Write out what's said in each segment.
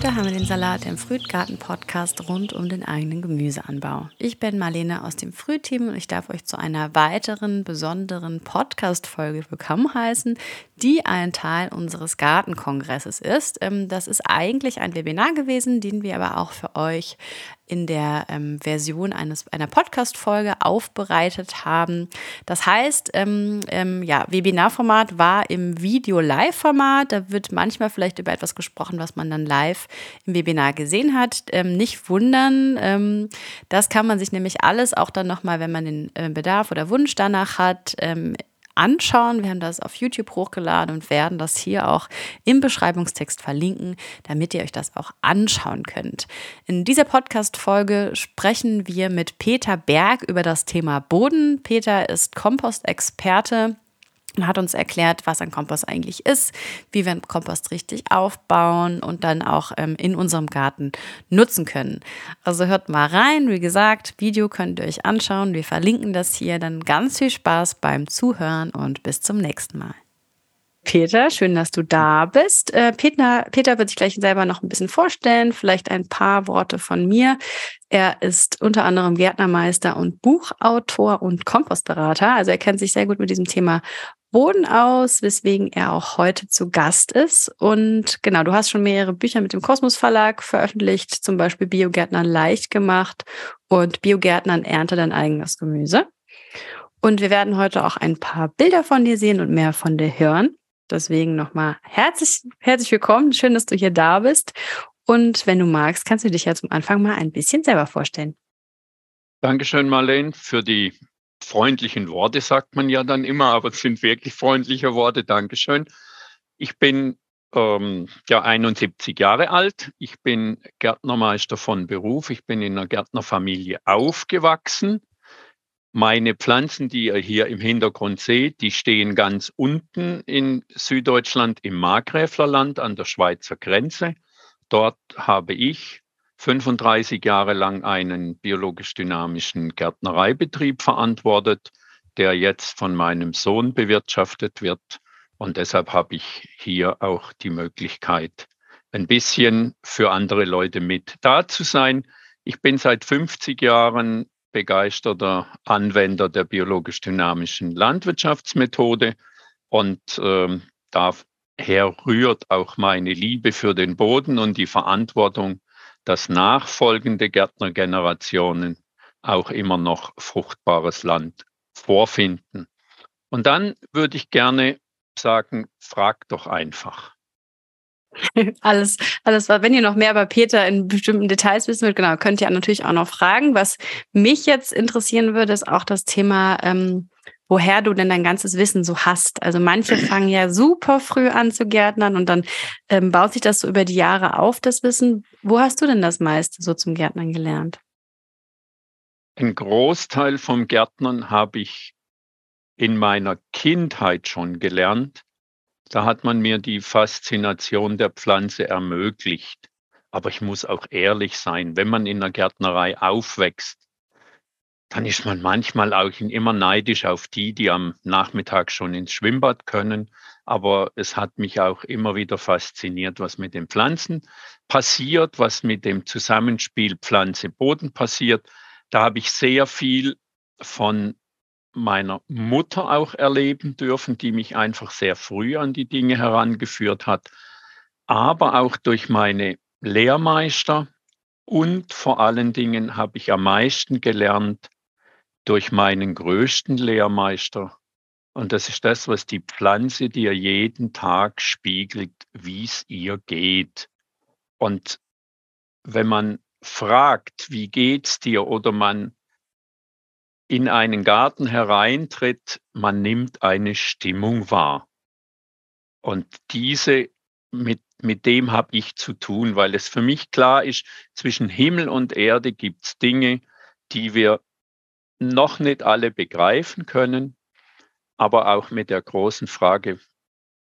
Heute haben wir den Salat im Frühtgarten-Podcast rund um den eigenen Gemüseanbau. Ich bin Marlene aus dem Frühteam und ich darf euch zu einer weiteren besonderen Podcast-Folge willkommen heißen, die ein Teil unseres Gartenkongresses ist. Ähm, das ist eigentlich ein Webinar gewesen, den wir aber auch für euch in der ähm, Version eines, einer Podcast-Folge aufbereitet haben. Das heißt, ähm, ähm, ja, Webinarformat war im Video-Live-Format. Da wird manchmal vielleicht über etwas gesprochen, was man dann live im Webinar gesehen hat. Ähm, nicht wundern, das kann man sich nämlich alles auch dann nochmal, wenn man den äh, Bedarf oder Wunsch danach hat, anschauen. Wir haben das auf YouTube hochgeladen und werden das hier auch im Beschreibungstext verlinken, damit ihr euch das auch anschauen könnt. In dieser Podcast-Folge sprechen wir mit Peter Berg über das Thema Boden. Peter ist Kompostexperte und hat uns erklärt, was ein Kompost eigentlich ist, wie wir einen Kompost richtig aufbauen und dann auch ähm, in unserem Garten nutzen können. Also hört mal rein. Wie gesagt, Video könnt ihr euch anschauen. Wir verlinken das hier. Dann ganz viel Spaß beim Zuhören und bis zum nächsten Mal. Peter, schön, dass du da bist. Äh, Peter, Peter wird sich gleich selber noch ein bisschen vorstellen, vielleicht ein paar Worte von mir. Er ist unter anderem Gärtnermeister und Buchautor und Kompostberater. Also er kennt sich sehr gut mit diesem Thema Boden aus, weswegen er auch heute zu Gast ist. Und genau, du hast schon mehrere Bücher mit dem Kosmos Verlag veröffentlicht, zum Beispiel Biogärtnern leicht gemacht und Biogärtnern ernte dein eigenes Gemüse. Und wir werden heute auch ein paar Bilder von dir sehen und mehr von dir hören. Deswegen nochmal herzlich, herzlich willkommen. Schön, dass du hier da bist. Und wenn du magst, kannst du dich ja zum Anfang mal ein bisschen selber vorstellen. Dankeschön, Marlene, für die freundlichen Worte, sagt man ja dann immer, aber es sind wirklich freundliche Worte. Dankeschön. Ich bin ähm, ja 71 Jahre alt. Ich bin Gärtnermeister von Beruf. Ich bin in einer Gärtnerfamilie aufgewachsen. Meine Pflanzen, die ihr hier im Hintergrund seht, die stehen ganz unten in Süddeutschland im Markgräflerland an der Schweizer Grenze. Dort habe ich 35 Jahre lang einen biologisch dynamischen Gärtnereibetrieb verantwortet, der jetzt von meinem Sohn bewirtschaftet wird. Und deshalb habe ich hier auch die Möglichkeit, ein bisschen für andere Leute mit da zu sein. Ich bin seit 50 Jahren begeisterter Anwender der biologisch dynamischen Landwirtschaftsmethode und ähm, daher rührt auch meine Liebe für den Boden und die Verantwortung, dass nachfolgende Gärtnergenerationen auch immer noch fruchtbares Land vorfinden. Und dann würde ich gerne sagen, frag doch einfach. alles, alles, wenn ihr noch mehr über Peter in bestimmten Details wissen wollt, genau, könnt ihr natürlich auch noch fragen. Was mich jetzt interessieren würde, ist auch das Thema, ähm, woher du denn dein ganzes Wissen so hast. Also manche fangen ja super früh an zu gärtnern und dann ähm, baut sich das so über die Jahre auf, das Wissen. Wo hast du denn das meiste so zum Gärtnern gelernt? Ein Großteil vom Gärtnern habe ich in meiner Kindheit schon gelernt. Da hat man mir die Faszination der Pflanze ermöglicht. Aber ich muss auch ehrlich sein, wenn man in der Gärtnerei aufwächst, dann ist man manchmal auch immer neidisch auf die, die am Nachmittag schon ins Schwimmbad können. Aber es hat mich auch immer wieder fasziniert, was mit den Pflanzen passiert, was mit dem Zusammenspiel Pflanze-Boden passiert. Da habe ich sehr viel von meiner Mutter auch erleben dürfen, die mich einfach sehr früh an die Dinge herangeführt hat, aber auch durch meine Lehrmeister und vor allen Dingen habe ich am meisten gelernt durch meinen größten Lehrmeister. Und das ist das, was die Pflanze dir jeden Tag spiegelt, wie es ihr geht. Und wenn man fragt, wie geht's dir, oder man in einen Garten hereintritt, man nimmt eine Stimmung wahr. Und diese, mit, mit dem habe ich zu tun, weil es für mich klar ist, zwischen Himmel und Erde gibt es Dinge, die wir noch nicht alle begreifen können, aber auch mit der großen Frage,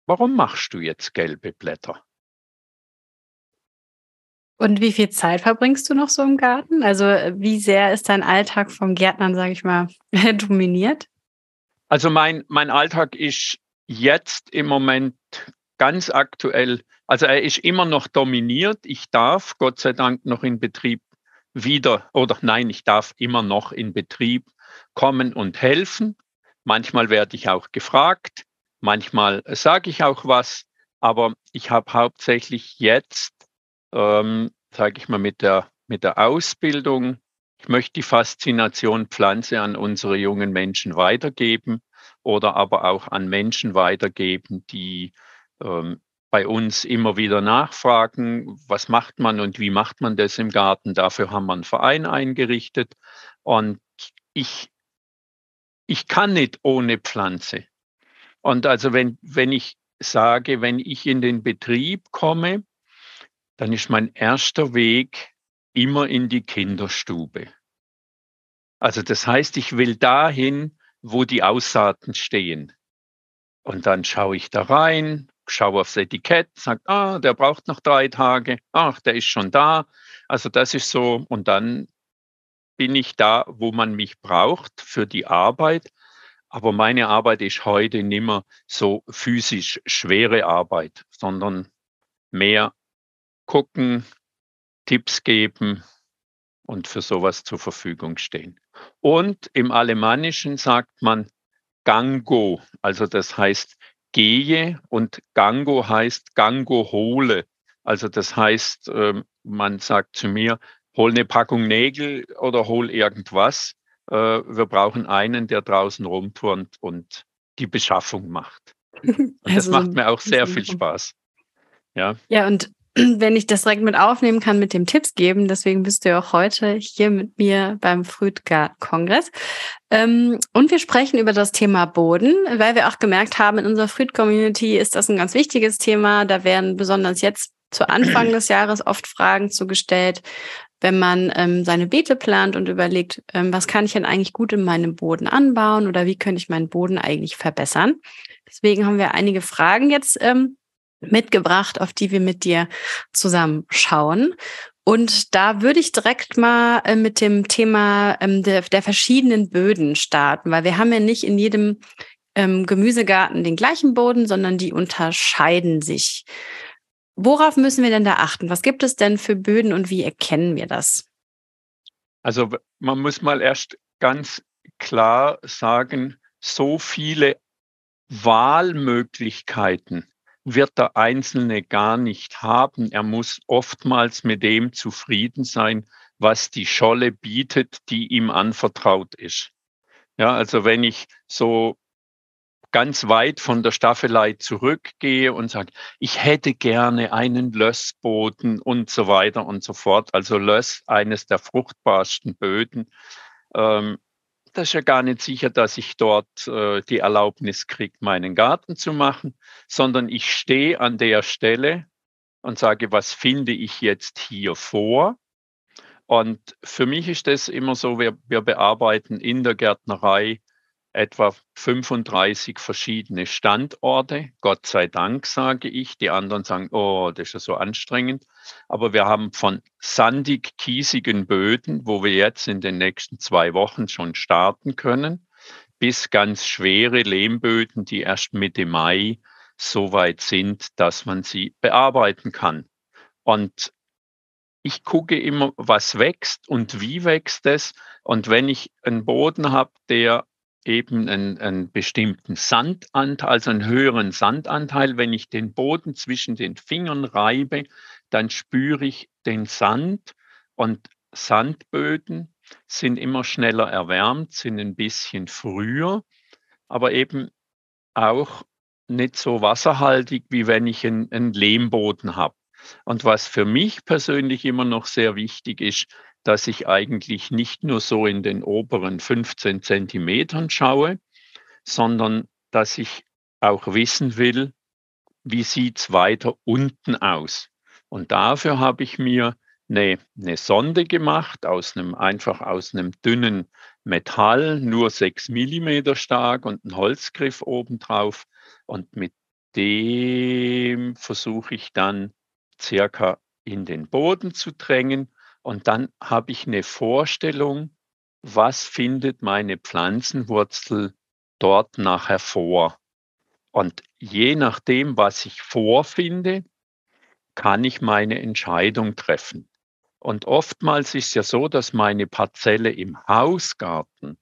warum machst du jetzt gelbe Blätter? Und wie viel Zeit verbringst du noch so im Garten? Also wie sehr ist dein Alltag vom Gärtnern, sage ich mal, dominiert? Also mein, mein Alltag ist jetzt im Moment ganz aktuell, Also er ist immer noch dominiert. Ich darf Gott sei Dank noch in Betrieb wieder, oder nein, ich darf immer noch in Betrieb kommen und helfen. Manchmal werde ich auch gefragt, manchmal sage ich auch was, aber ich habe hauptsächlich jetzt, ähm, sage ich mal, mit der, mit der Ausbildung, ich möchte die Faszination Pflanze an unsere jungen Menschen weitergeben oder aber auch an Menschen weitergeben, die ähm, bei uns immer wieder nachfragen, was macht man und wie macht man das im Garten. Dafür haben wir einen Verein eingerichtet. Und ich, ich kann nicht ohne Pflanze. Und also wenn, wenn ich sage, wenn ich in den Betrieb komme, dann ist mein erster Weg immer in die Kinderstube. Also das heißt, ich will dahin, wo die Aussaaten stehen. Und dann schaue ich da rein, schaue aufs Etikett, sage, ah, der braucht noch drei Tage, ach, der ist schon da. Also das ist so, und dann bin ich da, wo man mich braucht für die Arbeit. Aber meine Arbeit ist heute nicht mehr so physisch schwere Arbeit, sondern mehr gucken, Tipps geben und für sowas zur Verfügung stehen. Und im Alemannischen sagt man Gango, also das heißt gehe und Gango heißt Gango hole. Also das heißt, ähm, man sagt zu mir, hol eine Packung Nägel oder hol irgendwas. Äh, wir brauchen einen, der draußen rumturnt und die Beschaffung macht. Und das also, macht mir auch sehr viel Spaß. Ja. Ja, und wenn ich das direkt mit aufnehmen kann, mit dem Tipps geben. Deswegen bist du ja auch heute hier mit mir beim Frühtgarten-Kongress. Ähm, und wir sprechen über das Thema Boden, weil wir auch gemerkt haben, in unserer Früht-Community ist das ein ganz wichtiges Thema. Da werden besonders jetzt zu Anfang des Jahres oft Fragen zugestellt, wenn man ähm, seine Beete plant und überlegt, ähm, was kann ich denn eigentlich gut in meinem Boden anbauen oder wie könnte ich meinen Boden eigentlich verbessern. Deswegen haben wir einige Fragen jetzt ähm, mitgebracht, auf die wir mit dir zusammen schauen. Und da würde ich direkt mal äh, mit dem Thema ähm, der, der, verschiedenen Böden starten, weil wir haben ja nicht in jedem ähm, Gemüsegarten den gleichen Boden, sondern die unterscheiden sich. Worauf müssen wir denn da achten? Was gibt es denn für Böden und wie erkennen wir das? Also man muss mal erst ganz klar sagen, so viele Wahlmöglichkeiten wird der Einzelne gar nicht haben. Er muss oftmals mit dem zufrieden sein, was die Scholle bietet, die ihm anvertraut ist. Ja, also wenn ich so ganz weit von der Staffelei zurückgehe und sage, ich hätte gerne einen Lössboden und so weiter und so fort. Also Löss, eines der fruchtbarsten Böden. Ähm, das ja gar nicht sicher, dass ich dort äh, die Erlaubnis kriege, meinen Garten zu machen, sondern ich stehe an der Stelle und sage, was finde ich jetzt hier vor? Und für mich ist das immer so, wir, wir bearbeiten in der Gärtnerei etwa 35 verschiedene Standorte. Gott sei Dank, sage ich. Die anderen sagen, oh, das ist ja so anstrengend. Aber wir haben von sandig kiesigen Böden, wo wir jetzt in den nächsten zwei Wochen schon starten können, bis ganz schwere Lehmböden, die erst Mitte Mai so weit sind, dass man sie bearbeiten kann. Und ich gucke immer, was wächst und wie wächst es. Und wenn ich einen Boden habe, der eben einen, einen bestimmten Sandanteil, also einen höheren Sandanteil. Wenn ich den Boden zwischen den Fingern reibe, dann spüre ich den Sand und Sandböden sind immer schneller erwärmt, sind ein bisschen früher, aber eben auch nicht so wasserhaltig, wie wenn ich einen, einen Lehmboden habe. Und was für mich persönlich immer noch sehr wichtig ist, dass ich eigentlich nicht nur so in den oberen 15 Zentimetern schaue, sondern dass ich auch wissen will, wie sieht's weiter unten aus. Und dafür habe ich mir eine, eine Sonde gemacht, aus einem, einfach aus einem dünnen Metall, nur 6 Millimeter stark und ein Holzgriff obendrauf. Und mit dem versuche ich dann circa in den Boden zu drängen und dann habe ich eine Vorstellung, was findet meine Pflanzenwurzel dort nachher vor. Und je nachdem, was ich vorfinde, kann ich meine Entscheidung treffen. Und oftmals ist ja so, dass meine Parzelle im Hausgarten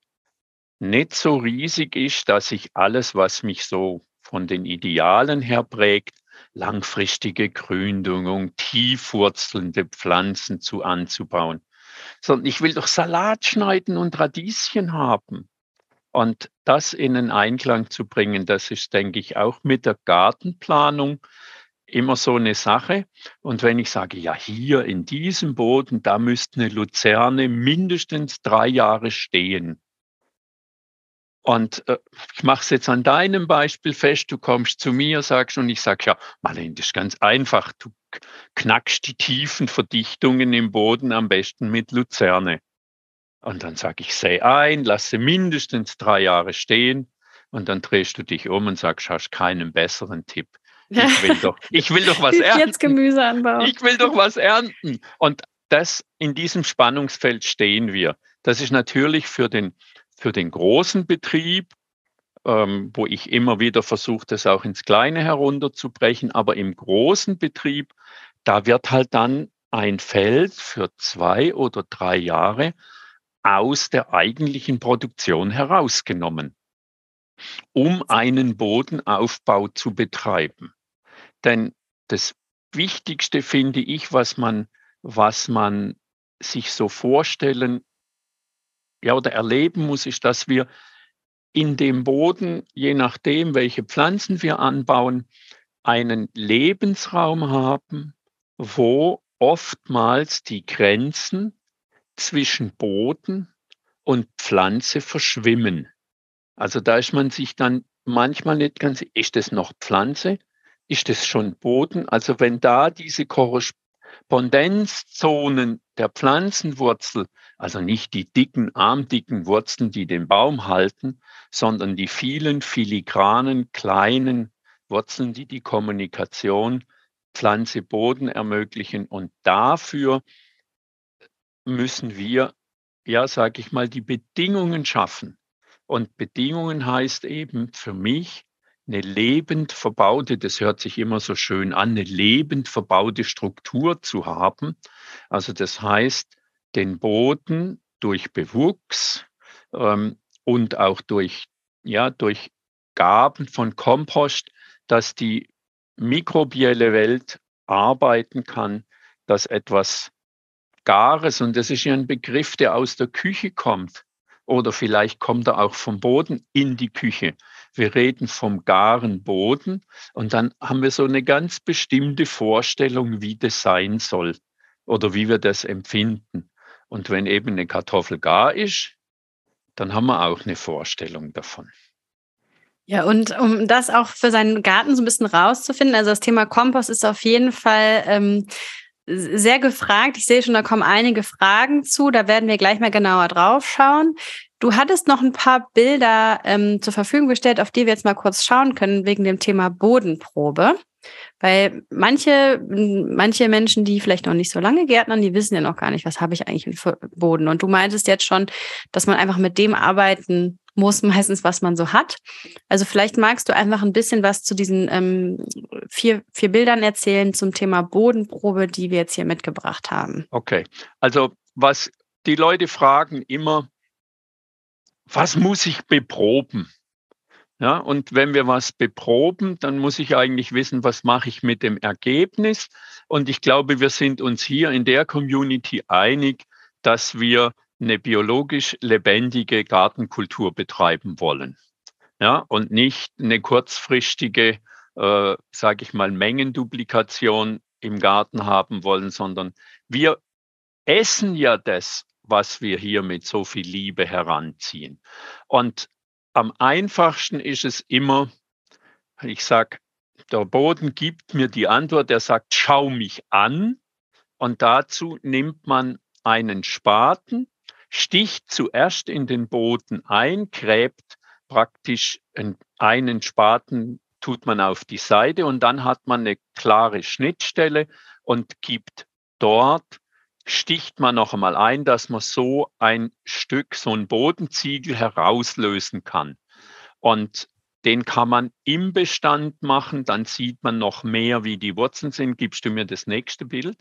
nicht so riesig ist, dass ich alles, was mich so von den Idealen her prägt, langfristige Gründung, tiefwurzelnde Pflanzen zu anzubauen, sondern ich will doch Salat schneiden und Radieschen haben. Und das in einen Einklang zu bringen, das ist, denke ich, auch mit der Gartenplanung immer so eine Sache. Und wenn ich sage, ja, hier in diesem Boden, da müsste eine Luzerne mindestens drei Jahre stehen. Und äh, ich mache es jetzt an deinem Beispiel fest. Du kommst zu mir, sagst und ich sage, ja, Marlene, das ist ganz einfach. Du knackst die tiefen Verdichtungen im Boden am besten mit Luzerne. Und dann sage ich, säe ein, lasse mindestens drei Jahre stehen. Und dann drehst du dich um und sagst, hast keinen besseren Tipp. Ich will doch, ich will doch was ernten. Jetzt Gemüse anbauen. Ich will doch was ernten. Und das, in diesem Spannungsfeld stehen wir. Das ist natürlich für den, für den großen Betrieb, ähm, wo ich immer wieder versuche, das auch ins Kleine herunterzubrechen. Aber im großen Betrieb, da wird halt dann ein Feld für zwei oder drei Jahre aus der eigentlichen Produktion herausgenommen, um einen Bodenaufbau zu betreiben. Denn das Wichtigste finde ich, was man, was man sich so vorstellen ja, oder erleben muss, ist, dass wir in dem Boden, je nachdem, welche Pflanzen wir anbauen, einen Lebensraum haben, wo oftmals die Grenzen zwischen Boden und Pflanze verschwimmen. Also da ist man sich dann manchmal nicht ganz, ist das noch Pflanze ist es schon Boden. Also wenn da diese Korrespondenzzonen der Pflanzenwurzel, also nicht die dicken, armdicken Wurzeln, die den Baum halten, sondern die vielen filigranen, kleinen Wurzeln, die die Kommunikation Pflanze-Boden ermöglichen. Und dafür müssen wir, ja, sage ich mal, die Bedingungen schaffen. Und Bedingungen heißt eben für mich, eine lebend verbaute, das hört sich immer so schön an, eine lebend verbaute Struktur zu haben. Also das heißt, den Boden durch Bewuchs ähm, und auch durch, ja, durch Gaben von Kompost, dass die mikrobielle Welt arbeiten kann, dass etwas Gares, und das ist ja ein Begriff, der aus der Küche kommt, oder vielleicht kommt er auch vom Boden in die Küche. Wir reden vom garen Boden und dann haben wir so eine ganz bestimmte Vorstellung, wie das sein soll oder wie wir das empfinden. Und wenn eben eine Kartoffel gar ist, dann haben wir auch eine Vorstellung davon. Ja, und um das auch für seinen Garten so ein bisschen rauszufinden, also das Thema Kompost ist auf jeden Fall ähm, sehr gefragt. Ich sehe schon, da kommen einige Fragen zu. Da werden wir gleich mal genauer drauf schauen. Du hattest noch ein paar Bilder ähm, zur Verfügung gestellt, auf die wir jetzt mal kurz schauen können, wegen dem Thema Bodenprobe. Weil manche, manche Menschen, die vielleicht noch nicht so lange gärtnern, die wissen ja noch gar nicht, was habe ich eigentlich für Boden. Und du meintest jetzt schon, dass man einfach mit dem arbeiten muss, meistens, was man so hat. Also vielleicht magst du einfach ein bisschen was zu diesen ähm, vier, vier Bildern erzählen zum Thema Bodenprobe, die wir jetzt hier mitgebracht haben. Okay, also was die Leute fragen immer, was muss ich beproben? Ja, und wenn wir was beproben, dann muss ich eigentlich wissen, was mache ich mit dem Ergebnis. Und ich glaube, wir sind uns hier in der Community einig, dass wir eine biologisch lebendige Gartenkultur betreiben wollen. Ja, und nicht eine kurzfristige, äh, sage ich mal, Mengenduplikation im Garten haben wollen, sondern wir essen ja das, was wir hier mit so viel Liebe heranziehen. Und am einfachsten ist es immer, ich sage, der Boden gibt mir die Antwort, er sagt, schau mich an. Und dazu nimmt man einen Spaten, sticht zuerst in den Boden ein, gräbt praktisch einen Spaten, tut man auf die Seite und dann hat man eine klare Schnittstelle und gibt dort sticht man noch einmal ein, dass man so ein Stück, so ein Bodenziegel herauslösen kann. Und den kann man im Bestand machen, dann sieht man noch mehr, wie die Wurzeln sind. Gibst du mir das nächste Bild?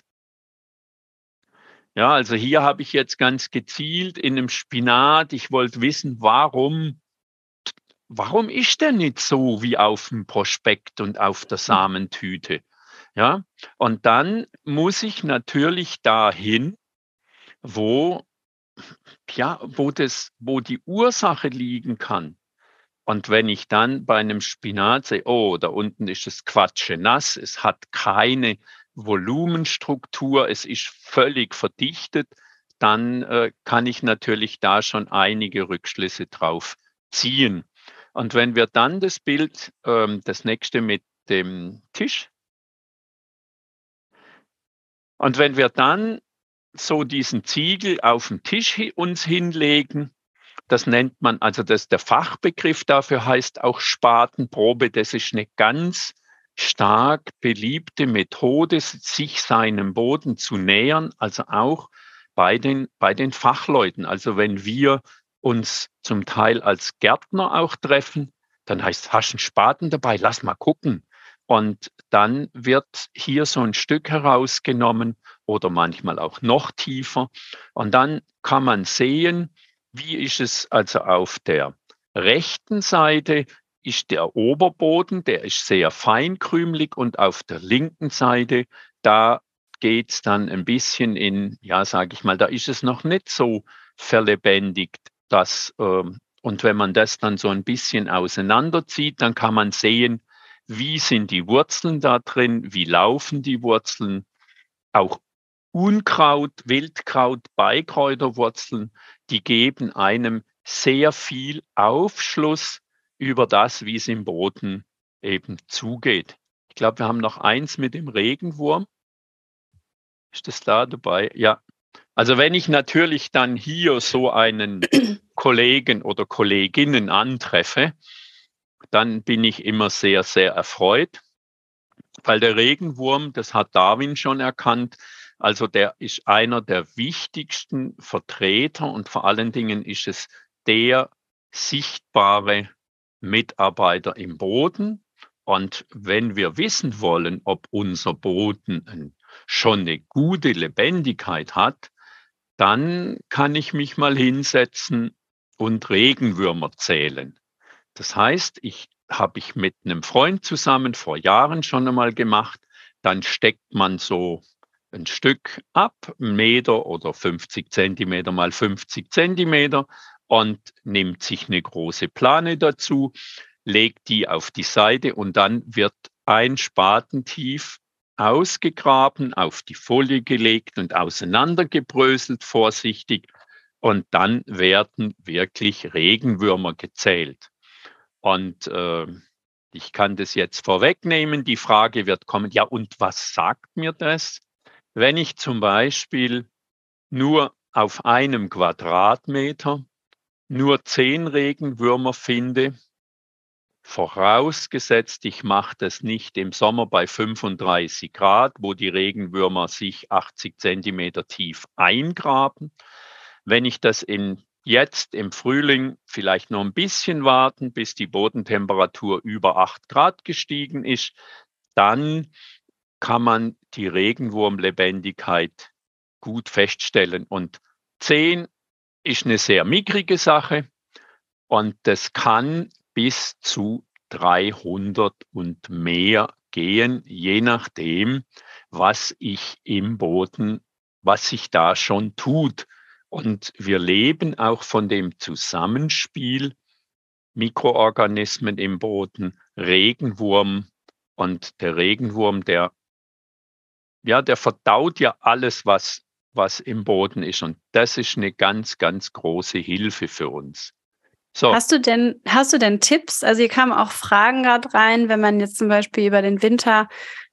Ja, also hier habe ich jetzt ganz gezielt in einem Spinat, ich wollte wissen, warum, warum ist der nicht so wie auf dem Prospekt und auf der Samentüte? Ja, und dann muss ich natürlich dahin, wo, ja, wo das, wo die Ursache liegen kann. Und wenn ich dann bei einem Spinat sehe, oh, da unten ist es quatsche nass, es hat keine Volumenstruktur, es ist völlig verdichtet, dann äh, kann ich natürlich da schon einige Rückschlüsse drauf ziehen. Und wenn wir dann das Bild, ähm, das nächste mit dem Tisch, und wenn wir dann so diesen Ziegel auf den Tisch uns hinlegen, das nennt man, also das der Fachbegriff dafür heißt auch Spatenprobe. Das ist eine ganz stark beliebte Methode, sich seinem Boden zu nähern, also auch bei den, bei den Fachleuten. Also wenn wir uns zum Teil als Gärtner auch treffen, dann heißt, hast du einen Spaten dabei, lass mal gucken. Und dann wird hier so ein Stück herausgenommen oder manchmal auch noch tiefer. Und dann kann man sehen, wie ist es also auf der rechten Seite ist der Oberboden, der ist sehr feinkrümelig und auf der linken Seite, da geht es dann ein bisschen in, ja, sage ich mal, da ist es noch nicht so verlebendigt, dass, äh, und wenn man das dann so ein bisschen auseinanderzieht, dann kann man sehen, wie sind die Wurzeln da drin, wie laufen die Wurzeln, auch Unkraut, Wildkraut, Beikräuterwurzeln, die geben einem sehr viel Aufschluss über das, wie es im Boden eben zugeht. Ich glaube, wir haben noch eins mit dem Regenwurm. Ist das da dabei? Ja. Also wenn ich natürlich dann hier so einen Kollegen oder Kolleginnen antreffe, dann bin ich immer sehr, sehr erfreut, weil der Regenwurm, das hat Darwin schon erkannt, also der ist einer der wichtigsten Vertreter und vor allen Dingen ist es der sichtbare Mitarbeiter im Boden. Und wenn wir wissen wollen, ob unser Boden schon eine gute Lebendigkeit hat, dann kann ich mich mal hinsetzen und Regenwürmer zählen. Das heißt, ich habe ich mit einem Freund zusammen vor Jahren schon einmal gemacht. Dann steckt man so ein Stück ab, einen Meter oder 50 Zentimeter mal 50 Zentimeter und nimmt sich eine große Plane dazu, legt die auf die Seite und dann wird ein Spatentief ausgegraben, auf die Folie gelegt und auseinandergebröselt vorsichtig und dann werden wirklich Regenwürmer gezählt. Und äh, ich kann das jetzt vorwegnehmen. Die Frage wird kommen, ja, und was sagt mir das? Wenn ich zum Beispiel nur auf einem Quadratmeter nur zehn Regenwürmer finde, vorausgesetzt, ich mache das nicht im Sommer bei 35 Grad, wo die Regenwürmer sich 80 Zentimeter tief eingraben. Wenn ich das in jetzt im Frühling vielleicht noch ein bisschen warten, bis die Bodentemperatur über 8 Grad gestiegen ist, dann kann man die Regenwurmlebendigkeit gut feststellen. Und 10 ist eine sehr mickrige Sache und das kann bis zu 300 und mehr gehen, je nachdem, was ich im Boden, was sich da schon tut. Und wir leben auch von dem Zusammenspiel Mikroorganismen im Boden, Regenwurm und der Regenwurm, der ja, der verdaut ja alles, was, was im Boden ist. Und das ist eine ganz, ganz große Hilfe für uns. So. Hast du denn, hast du denn Tipps? Also hier kamen auch Fragen gerade rein, wenn man jetzt zum Beispiel über den Winter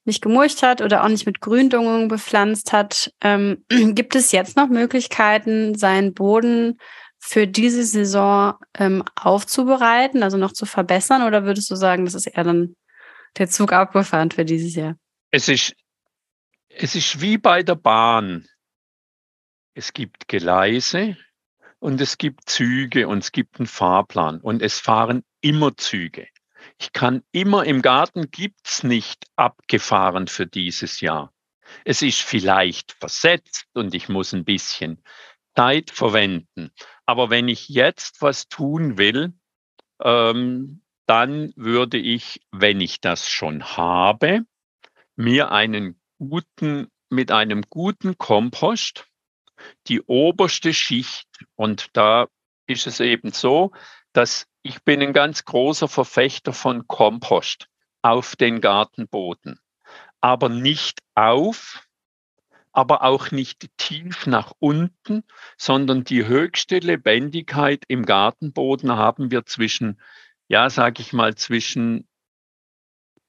nicht gemulcht hat oder auch nicht mit Gründüngung bepflanzt hat. Ähm, gibt es jetzt noch Möglichkeiten, seinen Boden für diese Saison ähm, aufzubereiten, also noch zu verbessern? Oder würdest du sagen, das ist eher dann der Zug abgefahren für dieses Jahr? Es ist es ist wie bei der Bahn. Es gibt Gleise und es gibt Züge und es gibt einen Fahrplan und es fahren immer Züge. Ich kann immer im Garten gibt's nicht abgefahren für dieses Jahr. Es ist vielleicht versetzt und ich muss ein bisschen Zeit verwenden. Aber wenn ich jetzt was tun will, ähm, dann würde ich, wenn ich das schon habe, mir einen guten, mit einem guten Kompost die oberste Schicht, und da ist es eben so, dass ich bin ein ganz großer Verfechter von Kompost auf den Gartenboden, aber nicht auf, aber auch nicht tief nach unten, sondern die höchste Lebendigkeit im Gartenboden haben wir zwischen, ja, sage ich mal, zwischen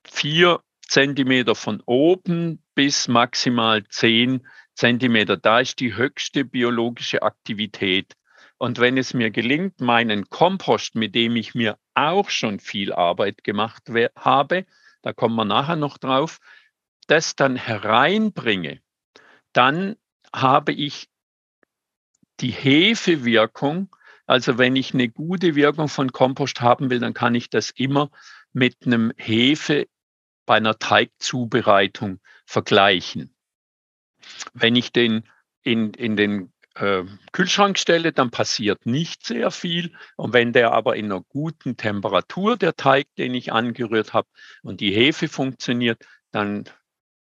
vier Zentimeter von oben bis maximal zehn Zentimeter. Da ist die höchste biologische Aktivität. Und wenn es mir gelingt, meinen Kompost, mit dem ich mir auch schon viel Arbeit gemacht habe, da kommen wir nachher noch drauf, das dann hereinbringe, dann habe ich die Hefewirkung. Also wenn ich eine gute Wirkung von Kompost haben will, dann kann ich das immer mit einem Hefe bei einer Teigzubereitung vergleichen. Wenn ich den in, in den äh, Kühlschrank stelle, dann passiert nicht sehr viel. Und wenn der aber in einer guten Temperatur, der Teig, den ich angerührt habe, und die Hefe funktioniert, dann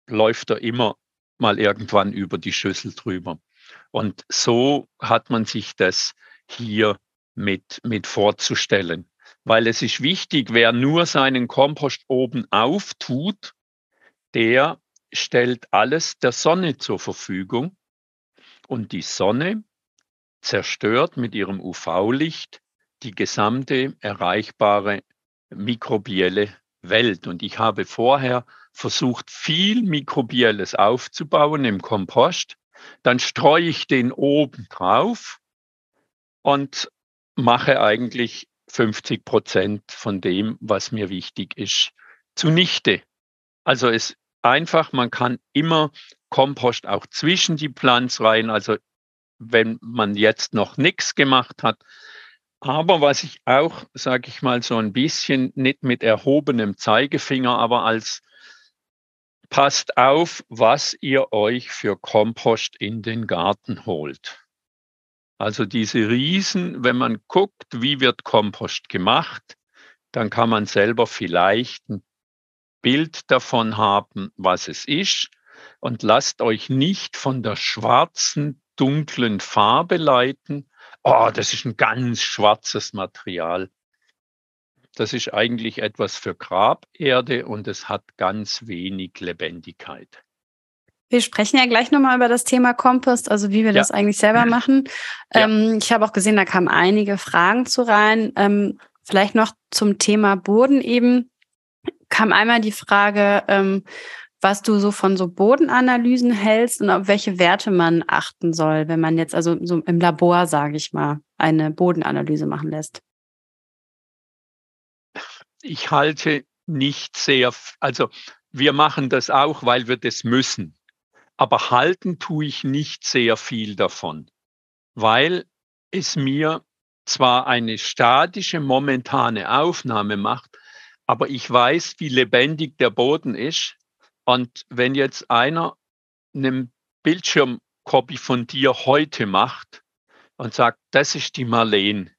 läuft er immer mal irgendwann über die Schüssel drüber. Und so hat man sich das hier mit, mit vorzustellen. Weil es ist wichtig, wer nur seinen Kompost oben auftut, der stellt alles der Sonne zur Verfügung. Und die Sonne zerstört mit ihrem UV-Licht die gesamte erreichbare mikrobielle Welt. Und ich habe vorher versucht, viel Mikrobielles aufzubauen im Kompost. Dann streue ich den oben drauf und mache eigentlich 50 Prozent von dem, was mir wichtig ist, zunichte. Also es einfach, man kann immer Kompost auch zwischen die Pflanzreihen, also wenn man jetzt noch nichts gemacht hat. Aber was ich auch, sage ich mal, so ein bisschen nicht mit erhobenem Zeigefinger, aber als passt auf, was ihr euch für Kompost in den Garten holt. Also diese Riesen, wenn man guckt, wie wird Kompost gemacht, dann kann man selber vielleicht ein Bild davon haben, was es ist. Und lasst euch nicht von der schwarzen, dunklen Farbe leiten. Oh, das ist ein ganz schwarzes Material. Das ist eigentlich etwas für Graberde und es hat ganz wenig Lebendigkeit. Wir sprechen ja gleich nochmal über das Thema Kompost, also wie wir ja. das eigentlich selber machen. Ja. Ähm, ich habe auch gesehen, da kamen einige Fragen zu rein. Ähm, vielleicht noch zum Thema Boden eben kam einmal die Frage, ähm, was du so von so Bodenanalysen hältst und auf welche Werte man achten soll, wenn man jetzt also so im Labor, sage ich mal, eine Bodenanalyse machen lässt ich halte nicht sehr, also wir machen das auch, weil wir das müssen. Aber halten tue ich nicht sehr viel davon, weil es mir zwar eine statische momentane Aufnahme macht, aber ich weiß, wie lebendig der Boden ist. Und wenn jetzt einer einen Bildschirmcopy von dir heute macht und sagt, das ist die Marleen,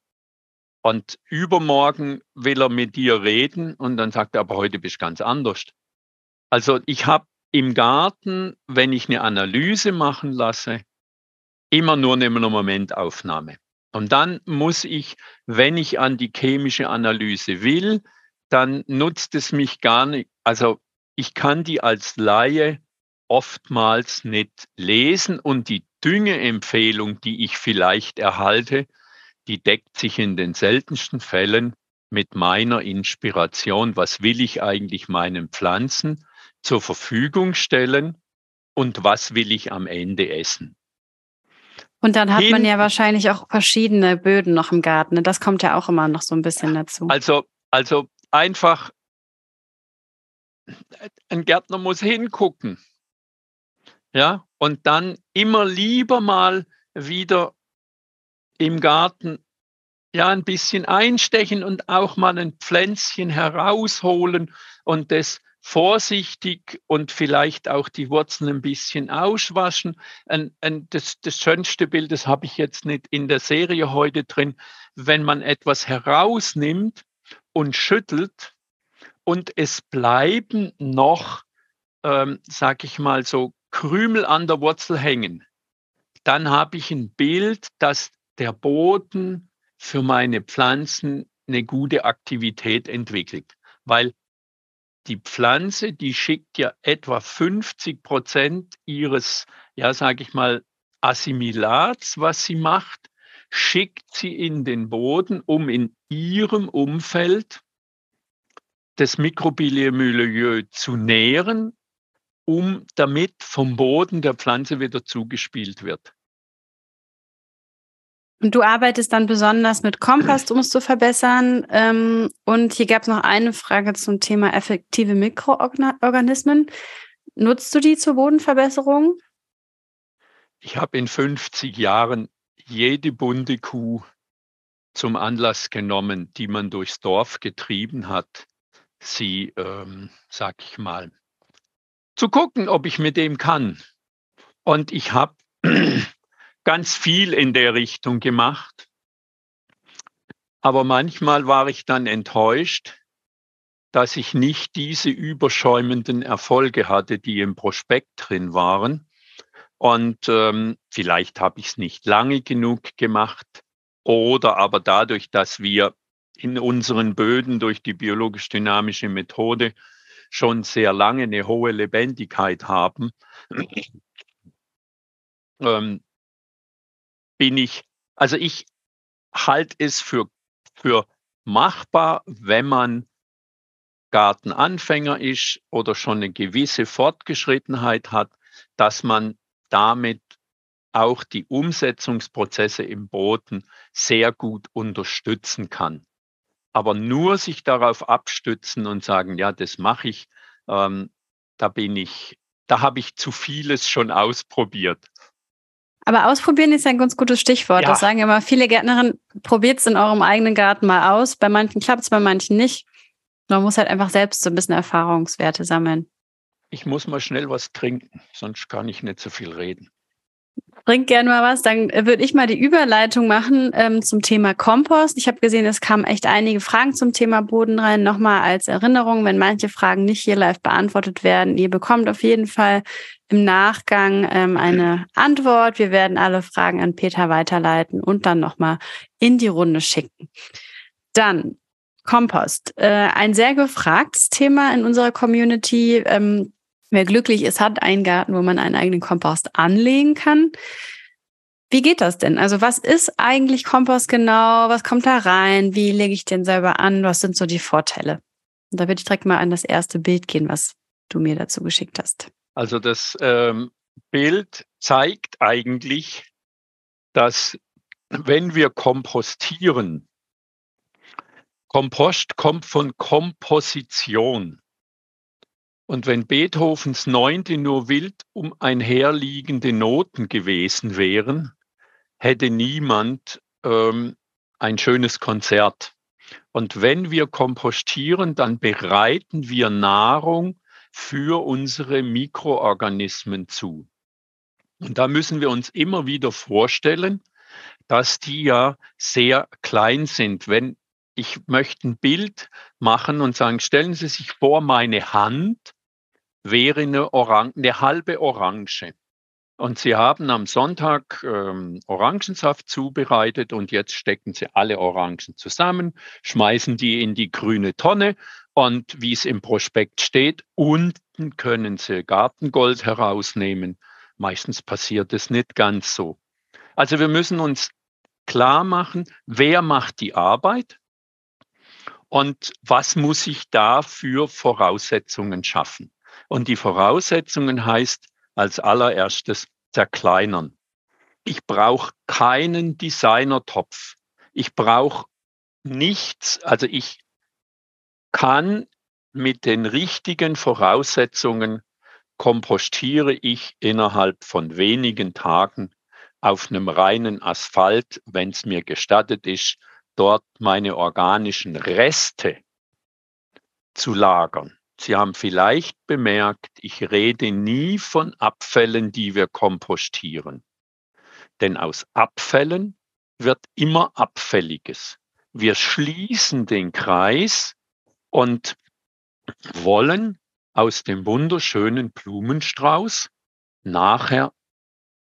und übermorgen will er mit dir reden und dann sagt er, aber heute bist du ganz anders. Also ich habe im Garten, wenn ich eine Analyse machen lasse, immer nur eine Momentaufnahme. Und dann muss ich, wenn ich an die chemische Analyse will, dann nutzt es mich gar nicht. Also ich kann die als Laie oftmals nicht lesen und die Düngeempfehlung, die ich vielleicht erhalte, die deckt sich in den seltensten Fällen mit meiner Inspiration. Was will ich eigentlich meinen Pflanzen zur Verfügung stellen und was will ich am Ende essen? Und dann hat Hin man ja wahrscheinlich auch verschiedene Böden noch im Garten. Ne? Das kommt ja auch immer noch so ein bisschen dazu. Also, also einfach, ein Gärtner muss hingucken. Ja, und dann immer lieber mal wieder im Garten ja ein bisschen einstechen und auch mal ein Pflänzchen herausholen und das vorsichtig und vielleicht auch die Wurzeln ein bisschen auswaschen. Ein, ein, das, das schönste Bild, das habe ich jetzt nicht in der Serie heute drin, wenn man etwas herausnimmt und schüttelt und es bleiben noch, ähm, sag ich mal so, Krümel an der Wurzel hängen, dann habe ich ein Bild, dass der Boden für meine Pflanzen eine gute Aktivität entwickelt. Weil die Pflanze, die schickt ja etwa 50 Prozent ihres, ja, sage ich mal, Assimilats, was sie macht, schickt sie in den Boden, um in ihrem Umfeld das Mikrobiomilieu zu nähren, um damit vom Boden der Pflanze wieder zugespielt wird. Und du arbeitest dann besonders mit Kompost, um es zu verbessern. Ähm, und hier gab es noch eine Frage zum Thema effektive Mikroorganismen. Nutzt du die zur Bodenverbesserung? Ich habe in 50 Jahren jede bunte Kuh zum Anlass genommen, die man durchs Dorf getrieben hat, sie, ähm, sag ich mal, zu gucken, ob ich mit dem kann. Und ich habe ganz viel in der Richtung gemacht. Aber manchmal war ich dann enttäuscht, dass ich nicht diese überschäumenden Erfolge hatte, die im Prospekt drin waren. Und ähm, vielleicht habe ich es nicht lange genug gemacht oder aber dadurch, dass wir in unseren Böden durch die biologisch-dynamische Methode schon sehr lange eine hohe Lebendigkeit haben, ähm, bin ich, also ich halte es für, für machbar, wenn man Gartenanfänger ist oder schon eine gewisse Fortgeschrittenheit hat, dass man damit auch die Umsetzungsprozesse im Boden sehr gut unterstützen kann. Aber nur sich darauf abstützen und sagen, ja, das mache ich, ähm, da bin ich, da habe ich zu vieles schon ausprobiert. Aber ausprobieren ist ein ganz gutes Stichwort. Ja. Das sagen immer viele Gärtnerinnen, probiert es in eurem eigenen Garten mal aus. Bei manchen klappt es, bei manchen nicht. Man muss halt einfach selbst so ein bisschen Erfahrungswerte sammeln. Ich muss mal schnell was trinken, sonst kann ich nicht so viel reden. Trink gerne mal was. Dann würde ich mal die Überleitung machen ähm, zum Thema Kompost. Ich habe gesehen, es kamen echt einige Fragen zum Thema Boden rein. Nochmal als Erinnerung, wenn manche Fragen nicht hier live beantwortet werden, ihr bekommt auf jeden Fall im Nachgang ähm, eine Antwort. Wir werden alle Fragen an Peter weiterleiten und dann nochmal in die Runde schicken. Dann Kompost. Äh, ein sehr gefragtes Thema in unserer Community. Ähm, Wer glücklich ist, hat einen Garten, wo man einen eigenen Kompost anlegen kann. Wie geht das denn? Also was ist eigentlich Kompost genau? Was kommt da rein? Wie lege ich den selber an? Was sind so die Vorteile? Und da würde ich direkt mal an das erste Bild gehen, was du mir dazu geschickt hast. Also das ähm, Bild zeigt eigentlich, dass wenn wir kompostieren, Kompost kommt von Komposition. Und wenn Beethovens Neunte nur wild um einherliegende Noten gewesen wären, hätte niemand ähm, ein schönes Konzert. Und wenn wir kompostieren, dann bereiten wir Nahrung für unsere Mikroorganismen zu. Und da müssen wir uns immer wieder vorstellen, dass die ja sehr klein sind. Wenn ich möchte ein Bild machen und sagen, stellen Sie sich vor, meine Hand wäre eine, Orang eine halbe Orange. Und Sie haben am Sonntag ähm, Orangensaft zubereitet und jetzt stecken Sie alle Orangen zusammen, schmeißen die in die grüne Tonne und wie es im Prospekt steht, unten können Sie Gartengold herausnehmen. Meistens passiert es nicht ganz so. Also wir müssen uns klar machen, wer macht die Arbeit und was muss ich da für Voraussetzungen schaffen. Und die Voraussetzungen heißt als allererstes zerkleinern. Ich brauche keinen Designertopf. Ich brauche nichts. Also ich kann mit den richtigen Voraussetzungen kompostiere ich innerhalb von wenigen Tagen auf einem reinen Asphalt, wenn es mir gestattet ist, dort meine organischen Reste zu lagern. Sie haben vielleicht bemerkt, ich rede nie von Abfällen, die wir kompostieren. Denn aus Abfällen wird immer Abfälliges. Wir schließen den Kreis und wollen aus dem wunderschönen Blumenstrauß nachher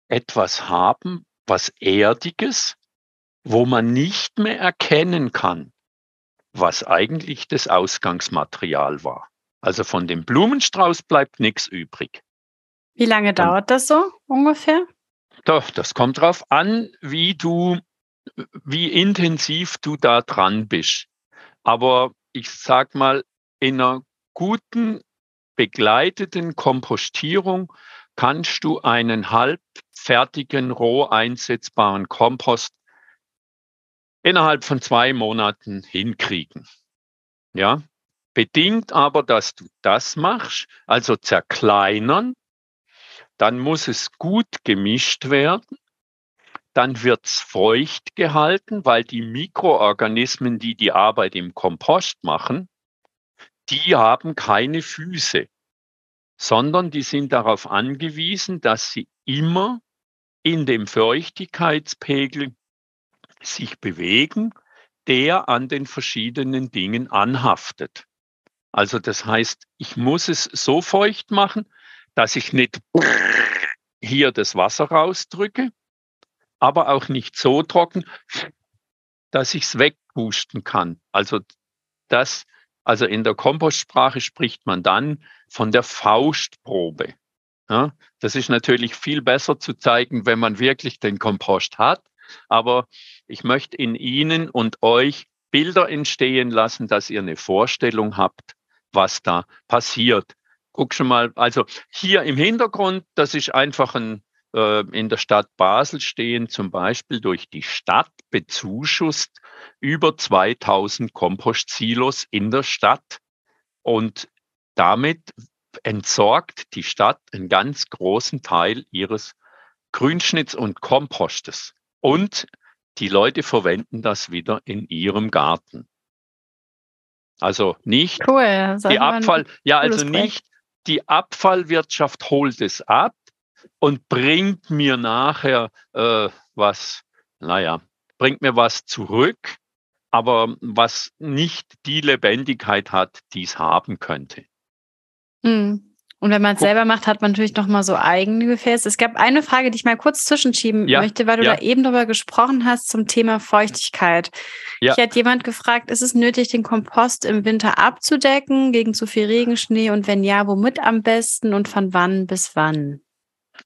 etwas haben, was Erdiges, wo man nicht mehr erkennen kann, was eigentlich das Ausgangsmaterial war. Also von dem Blumenstrauß bleibt nichts übrig. Wie lange dauert das so ungefähr? Doch, das kommt darauf an, wie du, wie intensiv du da dran bist. Aber ich sag mal, in einer guten begleiteten Kompostierung kannst du einen halbfertigen, roh einsetzbaren Kompost innerhalb von zwei Monaten hinkriegen. Ja, bedingt aber, dass du das machst, also zerkleinern, dann muss es gut gemischt werden, dann wird es feucht gehalten, weil die Mikroorganismen, die die Arbeit im Kompost machen, die haben keine Füße, sondern die sind darauf angewiesen, dass sie immer in dem Feuchtigkeitspegel sich bewegen, der an den verschiedenen Dingen anhaftet. Also das heißt, ich muss es so feucht machen, dass ich nicht hier das Wasser rausdrücke, aber auch nicht so trocken, dass ich es wegpusten kann. Also das, also in der Kompostsprache spricht man dann von der Faustprobe. Ja, das ist natürlich viel besser zu zeigen, wenn man wirklich den Kompost hat. Aber ich möchte in Ihnen und euch Bilder entstehen lassen, dass ihr eine Vorstellung habt, was da passiert. Guck schon mal, also hier im Hintergrund, das ist einfach ein, äh, in der Stadt Basel stehen zum Beispiel durch die Stadt bezuschusst über 2000 Kompostsilos in der Stadt und damit entsorgt die Stadt einen ganz großen Teil ihres Grünschnitts und Kompostes. Und die Leute verwenden das wieder in ihrem Garten. Also nicht cool, die Abfall, ja, also nicht die Abfallwirtschaft holt es ab und bringt mir nachher äh, was, naja, bringt mir was zurück, aber was nicht die Lebendigkeit hat, die es haben könnte. Mhm. Und wenn man es selber macht, hat man natürlich noch mal so eigene Gefäße. Es gab eine Frage, die ich mal kurz zwischenschieben ja, möchte, weil du ja. da eben darüber gesprochen hast zum Thema Feuchtigkeit. Ja. Hier hat jemand gefragt, ist es nötig, den Kompost im Winter abzudecken gegen zu viel Regenschnee? Und wenn ja, womit am besten und von wann bis wann?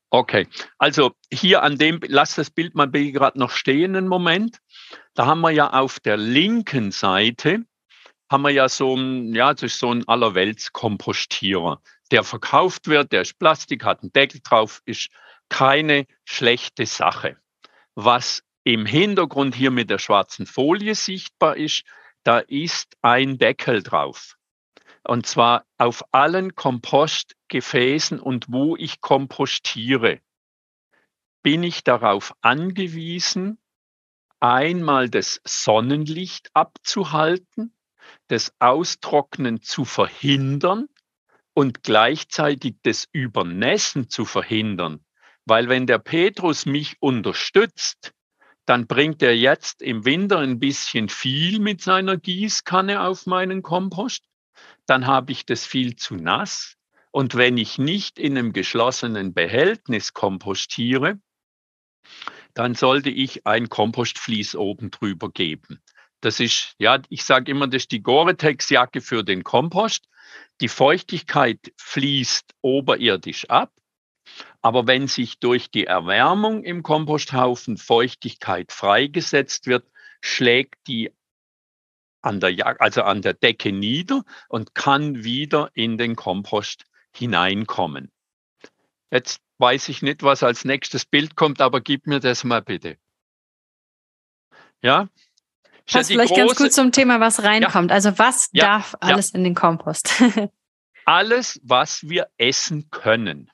Okay, also hier an dem, lass das Bild mal gerade noch stehen einen Moment. Da haben wir ja auf der linken Seite, haben wir ja so ein, ja, das ist so ein Allerweltskompostierer der verkauft wird, der ist Plastik, hat einen Deckel drauf, ist keine schlechte Sache. Was im Hintergrund hier mit der schwarzen Folie sichtbar ist, da ist ein Deckel drauf. Und zwar auf allen Kompostgefäßen und wo ich kompostiere, bin ich darauf angewiesen, einmal das Sonnenlicht abzuhalten, das Austrocknen zu verhindern und gleichzeitig das Übernässen zu verhindern. Weil wenn der Petrus mich unterstützt, dann bringt er jetzt im Winter ein bisschen viel mit seiner Gießkanne auf meinen Kompost. Dann habe ich das viel zu nass. Und wenn ich nicht in einem geschlossenen Behältnis kompostiere, dann sollte ich ein Kompostflies oben drüber geben. Das ist, ja, ich sage immer, das ist die Gore-Tex-Jacke für den Kompost. Die Feuchtigkeit fließt oberirdisch ab, aber wenn sich durch die Erwärmung im Komposthaufen Feuchtigkeit freigesetzt wird, schlägt die an der, also an der Decke nieder und kann wieder in den Kompost hineinkommen. Jetzt weiß ich nicht, was als nächstes Bild kommt, aber gib mir das mal bitte. Ja, Passt vielleicht große, ganz gut zum Thema, was reinkommt. Ja, also was ja, darf alles ja. in den Kompost? alles, was wir essen können,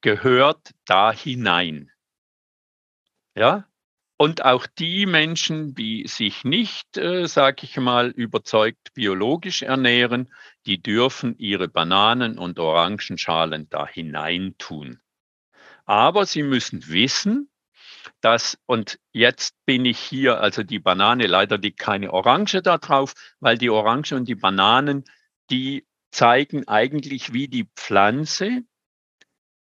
gehört da hinein. Ja? Und auch die Menschen, die sich nicht, äh, sage ich mal, überzeugt biologisch ernähren, die dürfen ihre Bananen und Orangenschalen da hineintun. Aber sie müssen wissen, dass, und jetzt bin ich hier, also die Banane, leider liegt keine Orange da drauf, weil die Orange und die Bananen, die zeigen eigentlich, wie die Pflanze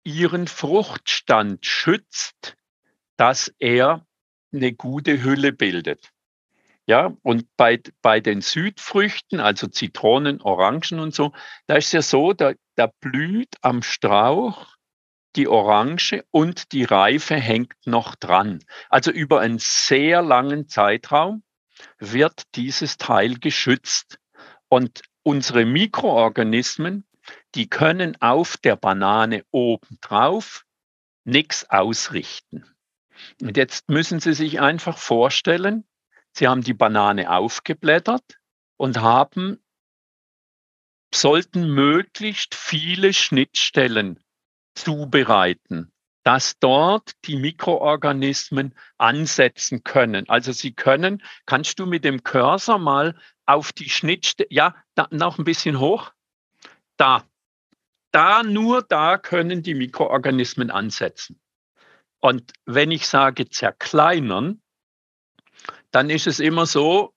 ihren Fruchtstand schützt, dass er eine gute Hülle bildet. Ja, und bei, bei den Südfrüchten, also Zitronen, Orangen und so, da ist ja so, da, da blüht am Strauch die Orange und die Reife hängt noch dran. Also über einen sehr langen Zeitraum wird dieses Teil geschützt. Und unsere Mikroorganismen, die können auf der Banane obendrauf nichts ausrichten. Und jetzt müssen Sie sich einfach vorstellen, Sie haben die Banane aufgeblättert und haben, sollten möglichst viele Schnittstellen zubereiten, dass dort die Mikroorganismen ansetzen können. Also sie können, kannst du mit dem Cursor mal auf die Schnittstelle, ja, da, noch ein bisschen hoch, da, da, nur da können die Mikroorganismen ansetzen. Und wenn ich sage zerkleinern, dann ist es immer so,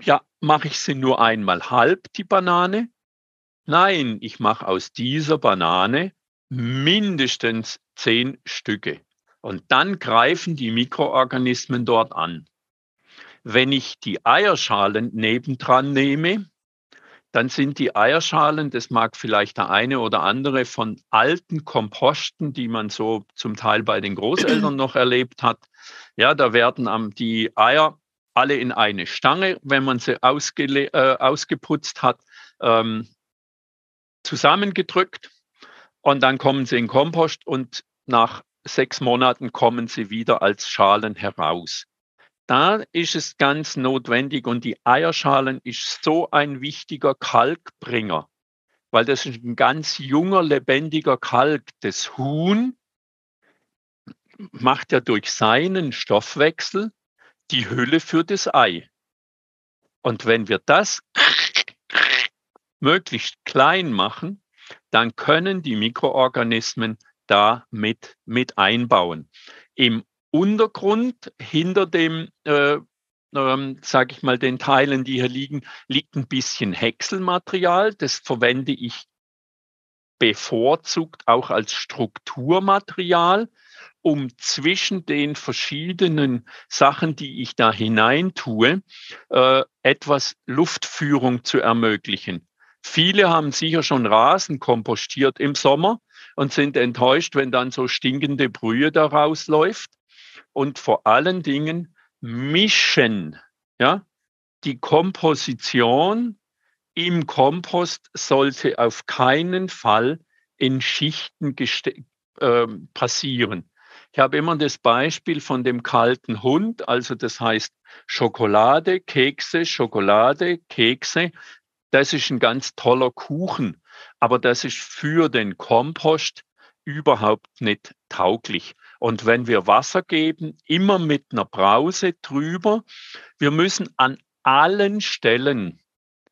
ja, mache ich sie nur einmal halb, die Banane? Nein, ich mache aus dieser Banane mindestens zehn Stücke. Und dann greifen die Mikroorganismen dort an. Wenn ich die Eierschalen nebendran nehme, dann sind die Eierschalen, das mag vielleicht der eine oder andere von alten Komposten, die man so zum Teil bei den Großeltern noch erlebt hat. Ja, da werden die Eier alle in eine Stange, wenn man sie äh, ausgeputzt hat, ähm, zusammengedrückt und dann kommen sie in Kompost und nach sechs Monaten kommen sie wieder als Schalen heraus. Da ist es ganz notwendig und die Eierschalen ist so ein wichtiger Kalkbringer, weil das ist ein ganz junger, lebendiger Kalk. Das Huhn macht ja durch seinen Stoffwechsel die Hülle für das Ei. Und wenn wir das möglichst klein machen, dann können die Mikroorganismen da mit, mit einbauen. Im Untergrund, hinter dem, äh, ähm, sage ich mal, den Teilen, die hier liegen, liegt ein bisschen Häckselmaterial. Das verwende ich bevorzugt auch als Strukturmaterial, um zwischen den verschiedenen Sachen, die ich da hinein tue, äh, etwas Luftführung zu ermöglichen. Viele haben sicher schon Rasen kompostiert im Sommer und sind enttäuscht, wenn dann so stinkende Brühe daraus läuft. Und vor allen Dingen mischen, ja, die Komposition im Kompost sollte auf keinen Fall in Schichten äh, passieren. Ich habe immer das Beispiel von dem kalten Hund, also das heißt Schokolade, Kekse, Schokolade, Kekse. Das ist ein ganz toller Kuchen, aber das ist für den Kompost überhaupt nicht tauglich. Und wenn wir Wasser geben, immer mit einer Brause drüber, wir müssen an allen Stellen,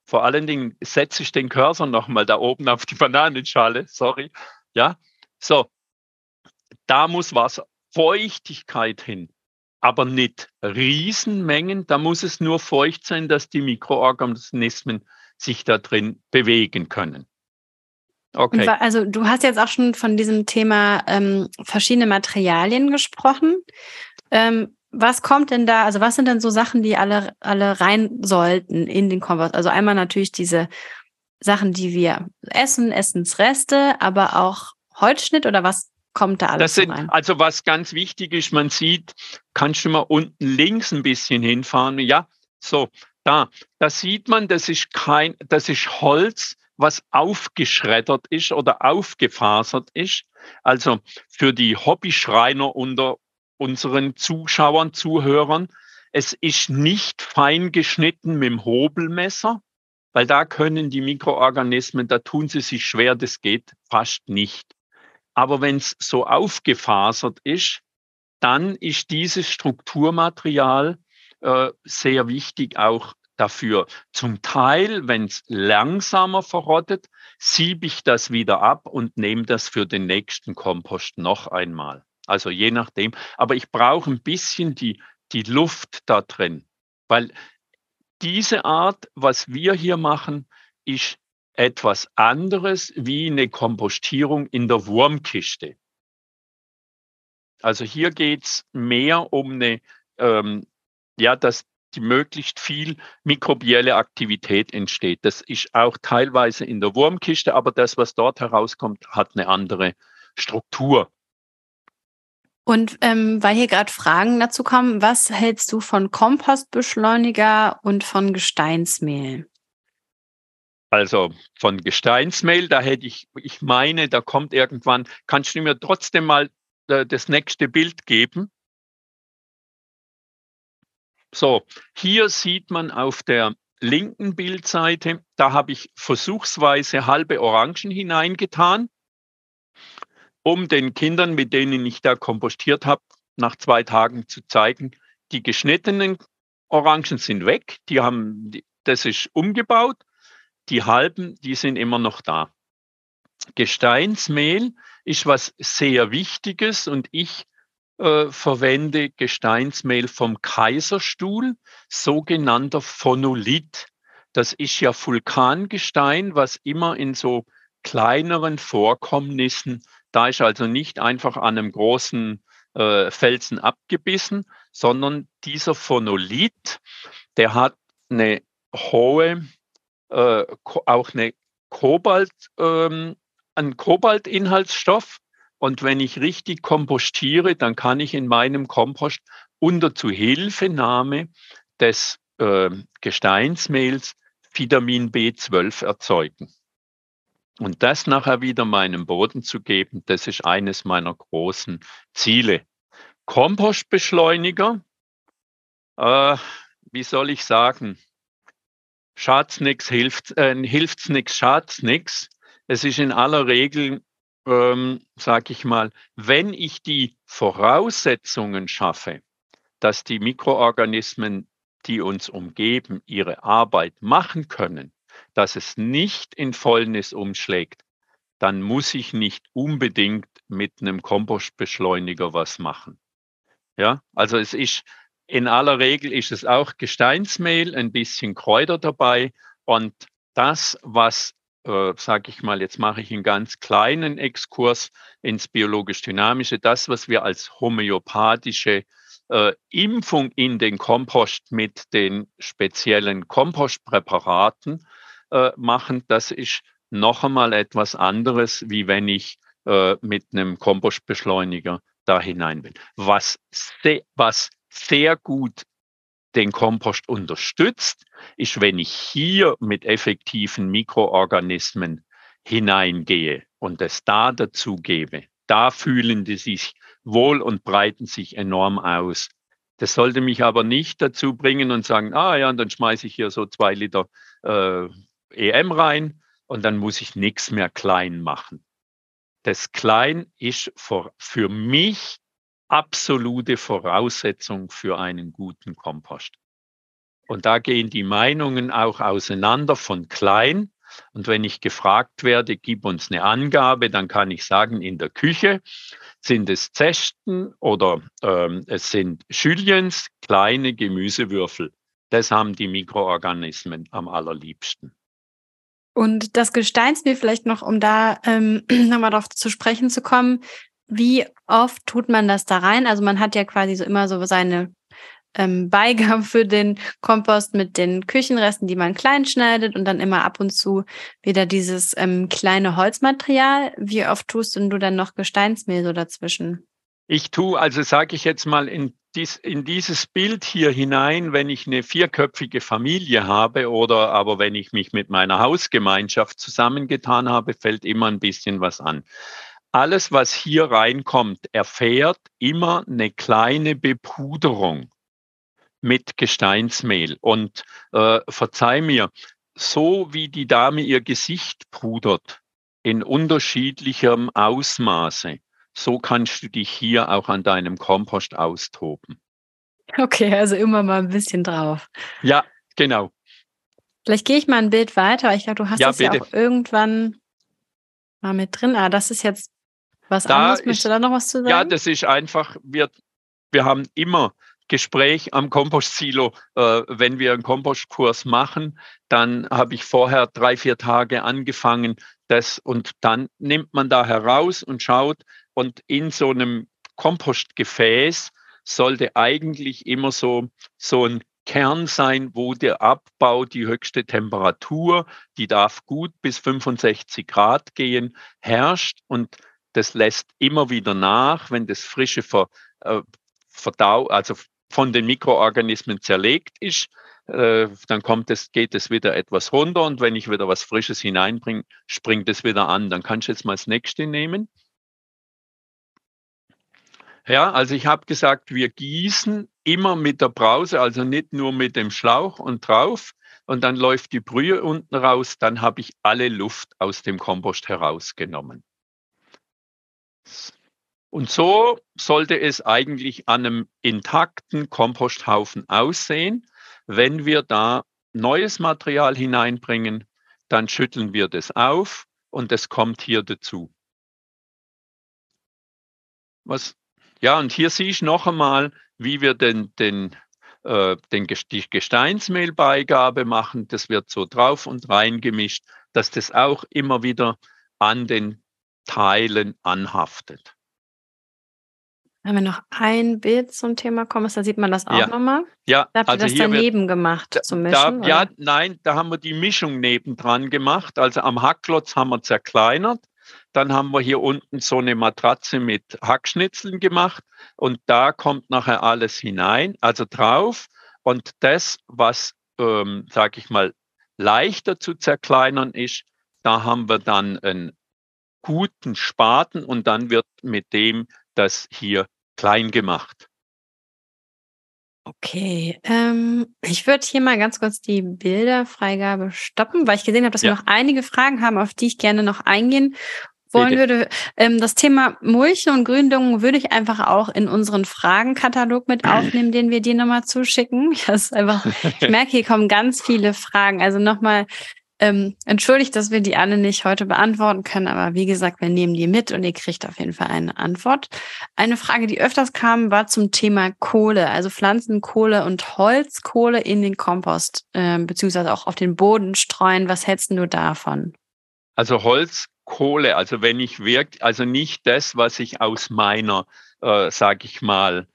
vor allen Dingen setze ich den Cursor nochmal da oben auf die Bananenschale, sorry, ja, so, da muss Wasser, Feuchtigkeit hin, aber nicht Riesenmengen, da muss es nur feucht sein, dass die Mikroorganismen sich da drin bewegen können. Okay. Also du hast jetzt auch schon von diesem Thema ähm, verschiedene Materialien gesprochen. Ähm, was kommt denn da, also was sind denn so Sachen, die alle, alle rein sollten in den Kompost? Also einmal natürlich diese Sachen, die wir essen, Essensreste, aber auch Holzschnitt oder was kommt da alles das sind, rein? Also was ganz wichtig ist, man sieht, kannst du mal unten links ein bisschen hinfahren? Ja, so, da, da sieht man, das ist kein, das ist Holz, was aufgeschreddert ist oder aufgefasert ist. Also für die Hobbyschreiner unter unseren Zuschauern, Zuhörern, es ist nicht fein geschnitten mit dem Hobelmesser, weil da können die Mikroorganismen, da tun sie sich schwer, das geht fast nicht. Aber wenn es so aufgefasert ist, dann ist dieses Strukturmaterial äh, sehr wichtig auch dafür. Zum Teil, wenn es langsamer verrottet, siebe ich das wieder ab und nehme das für den nächsten Kompost noch einmal. Also je nachdem. Aber ich brauche ein bisschen die, die Luft da drin, weil diese Art, was wir hier machen, ist etwas anderes wie eine Kompostierung in der Wurmkiste. Also hier geht es mehr um eine, ähm, ja, dass die möglichst viel mikrobielle Aktivität entsteht. Das ist auch teilweise in der Wurmkiste, aber das, was dort herauskommt, hat eine andere Struktur. Und ähm, weil hier gerade Fragen dazu kommen, was hältst du von Kompostbeschleuniger und von Gesteinsmehl? Also von Gesteinsmehl, da hätte ich, ich meine, da kommt irgendwann, kannst du mir trotzdem mal äh, das nächste Bild geben? So, hier sieht man auf der linken Bildseite, da habe ich versuchsweise halbe Orangen hineingetan um den Kindern, mit denen ich da kompostiert habe, nach zwei Tagen zu zeigen, die geschnittenen Orangen sind weg, die haben, das ist umgebaut, die halben, die sind immer noch da. Gesteinsmehl ist was sehr Wichtiges und ich äh, verwende Gesteinsmehl vom Kaiserstuhl, sogenannter Phonolith. Das ist ja Vulkangestein, was immer in so kleineren Vorkommnissen da ist also nicht einfach an einem großen äh, Felsen abgebissen, sondern dieser Phonolith, der hat eine hohe, äh, auch eine Kobalt, ähm, einen Kobaltinhaltsstoff. Und wenn ich richtig kompostiere, dann kann ich in meinem Kompost unter Zuhilfenahme des äh, Gesteinsmehls Vitamin B12 erzeugen. Und das nachher wieder meinem Boden zu geben, das ist eines meiner großen Ziele. Kompostbeschleuniger, äh, wie soll ich sagen, schad's nix, hilft, äh, hilft's nix, schad's. Es ist in aller Regel, ähm, sage ich mal, wenn ich die Voraussetzungen schaffe, dass die Mikroorganismen, die uns umgeben, ihre Arbeit machen können, dass es nicht in Fäulnis umschlägt, dann muss ich nicht unbedingt mit einem Kompostbeschleuniger was machen. Ja, also es ist in aller Regel ist es auch Gesteinsmehl, ein bisschen Kräuter dabei und das, was, äh, sage ich mal, jetzt mache ich einen ganz kleinen Exkurs ins biologisch-dynamische, das, was wir als homöopathische äh, Impfung in den Kompost mit den speziellen Kompostpräparaten äh, machen, das ist noch einmal etwas anderes, wie wenn ich äh, mit einem Kompostbeschleuniger da hinein will. Was, se was sehr gut den Kompost unterstützt, ist, wenn ich hier mit effektiven Mikroorganismen hineingehe und es da dazu gebe. Da fühlen die sich wohl und breiten sich enorm aus. Das sollte mich aber nicht dazu bringen und sagen, ah ja, und dann schmeiße ich hier so zwei Liter äh, EM rein und dann muss ich nichts mehr klein machen. Das Klein ist für, für mich absolute Voraussetzung für einen guten Kompost. Und da gehen die Meinungen auch auseinander von klein. Und wenn ich gefragt werde, gib uns eine Angabe, dann kann ich sagen, in der Küche sind es Zesten oder ähm, es sind Juliens kleine Gemüsewürfel. Das haben die Mikroorganismen am allerliebsten. Und das Gesteinsmehl vielleicht noch, um da ähm, nochmal darauf zu sprechen zu kommen, wie oft tut man das da rein? Also man hat ja quasi so immer so seine ähm, Beigabe für den Kompost mit den Küchenresten, die man klein schneidet und dann immer ab und zu wieder dieses ähm, kleine Holzmaterial. Wie oft tust du dann noch Gesteinsmehl so dazwischen? Ich tue, also sage ich jetzt mal, in dies, in dieses Bild hier hinein, wenn ich eine vierköpfige Familie habe oder aber wenn ich mich mit meiner Hausgemeinschaft zusammengetan habe, fällt immer ein bisschen was an. Alles, was hier reinkommt, erfährt immer eine kleine Bepuderung mit Gesteinsmehl. Und äh, verzeih mir, so wie die Dame ihr Gesicht pudert, in unterschiedlichem Ausmaße, so kannst du dich hier auch an deinem Kompost austoben. Okay, also immer mal ein bisschen drauf. Ja, genau. Vielleicht gehe ich mal ein Bild weiter. Ich glaube, du hast ja, das bitte. ja auch irgendwann mal mit drin. Ah, das ist jetzt was da anderes. Möchtest du da noch was zu sagen? Ja, das ist einfach, wir, wir haben immer Gespräch am Kompostsilo. Äh, wenn wir einen Kompostkurs machen, dann habe ich vorher drei, vier Tage angefangen, das und dann nimmt man da heraus und schaut und in so einem Kompostgefäß sollte eigentlich immer so, so ein Kern sein, wo der Abbau die höchste Temperatur, die darf gut bis 65 Grad gehen, herrscht und das lässt immer wieder nach, wenn das frische Ver, äh, Verdau, also von den Mikroorganismen zerlegt ist, äh, dann kommt es, geht es wieder etwas runter und wenn ich wieder was Frisches hineinbringe, springt es wieder an. Dann kannst du jetzt mal das nächste nehmen. Ja, also ich habe gesagt, wir gießen immer mit der Brause, also nicht nur mit dem Schlauch und drauf und dann läuft die Brühe unten raus, dann habe ich alle Luft aus dem Kompost herausgenommen. Und so sollte es eigentlich an einem intakten Komposthaufen aussehen. Wenn wir da neues Material hineinbringen, dann schütteln wir das auf und es kommt hier dazu. Was, ja, und hier siehst du noch einmal, wie wir den, den, äh, den, die Gesteinsmehlbeigabe machen. Das wird so drauf und rein gemischt, dass das auch immer wieder an den Teilen anhaftet. Wenn wir noch ein Bild zum Thema kommen, da sieht man das auch ja. nochmal. Ja, da habt also ihr das daneben wird, gemacht zum Mischen? Da, ja, nein, da haben wir die Mischung nebendran gemacht. Also am Hackklotz haben wir zerkleinert. Dann haben wir hier unten so eine Matratze mit Hackschnitzeln gemacht und da kommt nachher alles hinein, also drauf. Und das, was, ähm, sage ich mal, leichter zu zerkleinern ist, da haben wir dann einen guten Spaten und dann wird mit dem das hier klein gemacht. Okay, ähm, ich würde hier mal ganz kurz die Bilderfreigabe stoppen, weil ich gesehen habe, dass ja. wir noch einige Fragen haben, auf die ich gerne noch eingehen wollen Bitte. würde. Ähm, das Thema Mulchen und Gründung würde ich einfach auch in unseren Fragenkatalog mit aufnehmen, den wir dir nochmal zuschicken. Das ist einfach, ich merke, hier kommen ganz viele Fragen. Also nochmal ähm, entschuldigt, dass wir die alle nicht heute beantworten können, aber wie gesagt, wir nehmen die mit und ihr kriegt auf jeden Fall eine Antwort. Eine Frage, die öfters kam, war zum Thema Kohle, also Pflanzenkohle und Holzkohle in den Kompost, äh, beziehungsweise auch auf den Boden streuen. Was hältst du davon? Also Holzkohle, also wenn ich wirkt, also nicht das, was ich aus meiner, äh, sag ich mal,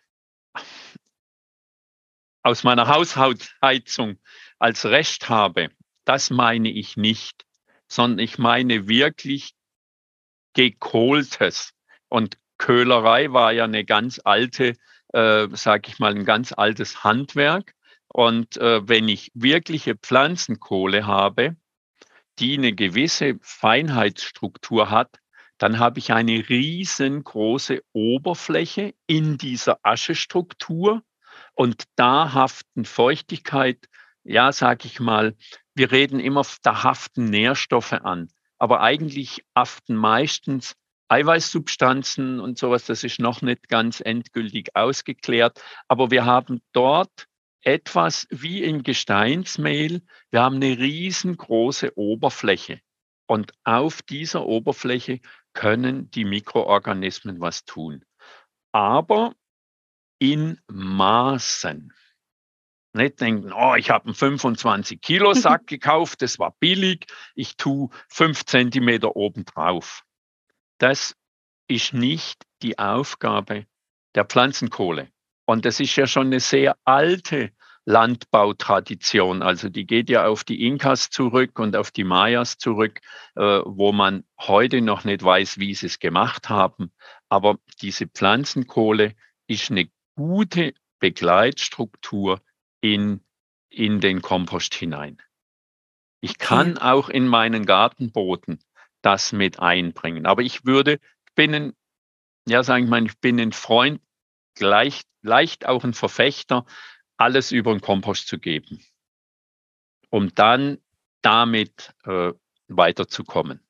aus meiner Haushaltsheizung als Rest habe, das meine ich nicht, sondern ich meine wirklich gekohltes. Und Köhlerei war ja eine ganz alte, äh, sage ich mal, ein ganz altes Handwerk. Und äh, wenn ich wirkliche Pflanzenkohle habe, die eine gewisse Feinheitsstruktur hat, dann habe ich eine riesengroße Oberfläche in dieser Aschestruktur und da haften Feuchtigkeit, ja, sage ich mal, wir reden immer, da haften Nährstoffe an. Aber eigentlich haften meistens Eiweißsubstanzen und sowas, das ist noch nicht ganz endgültig ausgeklärt. Aber wir haben dort etwas wie im Gesteinsmehl. Wir haben eine riesengroße Oberfläche. Und auf dieser Oberfläche können die Mikroorganismen was tun. Aber in Maßen. Nicht denken, oh, ich habe einen 25 Kilo Sack gekauft, das war billig, ich tue fünf Zentimeter obendrauf. Das ist nicht die Aufgabe der Pflanzenkohle. Und das ist ja schon eine sehr alte Landbautradition. Also die geht ja auf die Inkas zurück und auf die Mayas zurück, äh, wo man heute noch nicht weiß, wie sie es gemacht haben. Aber diese Pflanzenkohle ist eine gute Begleitstruktur in, in den Kompost hinein. Ich kann okay. auch in meinen Gartenboden das mit einbringen. Aber ich würde, ich bin ein, ja, sagen ich mal, ich bin ein Freund, gleich, leicht auch ein Verfechter, alles über den Kompost zu geben, um dann damit äh, weiterzukommen.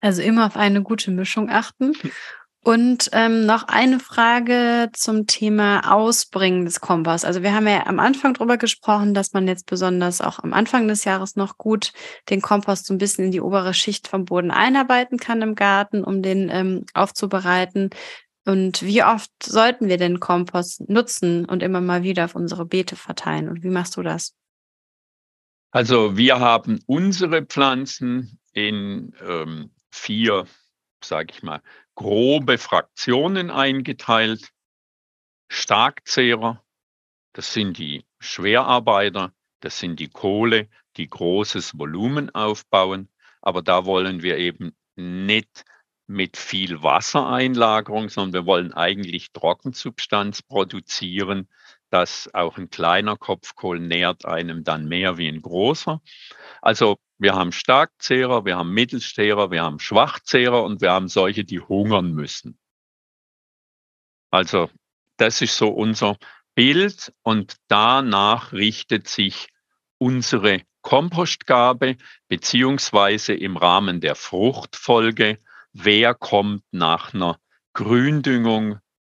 Also immer auf eine gute Mischung achten. Und ähm, noch eine Frage zum Thema Ausbringen des Komposts. Also wir haben ja am Anfang darüber gesprochen, dass man jetzt besonders auch am Anfang des Jahres noch gut den Kompost so ein bisschen in die obere Schicht vom Boden einarbeiten kann im Garten, um den ähm, aufzubereiten. Und wie oft sollten wir den Kompost nutzen und immer mal wieder auf unsere Beete verteilen? Und wie machst du das? Also wir haben unsere Pflanzen in ähm, vier, sage ich mal, grobe Fraktionen eingeteilt. Starkzehrer, das sind die Schwerarbeiter, das sind die Kohle, die großes Volumen aufbauen. Aber da wollen wir eben nicht mit viel Wassereinlagerung, sondern wir wollen eigentlich Trockensubstanz produzieren, dass auch ein kleiner Kopfkohl nährt einem dann mehr wie ein großer. Also wir haben Starkzehrer, wir haben Mittelzehrer, wir haben Schwachzehrer und wir haben solche, die hungern müssen. Also das ist so unser Bild und danach richtet sich unsere Kompostgabe beziehungsweise im Rahmen der Fruchtfolge, wer kommt nach einer Gründüngung,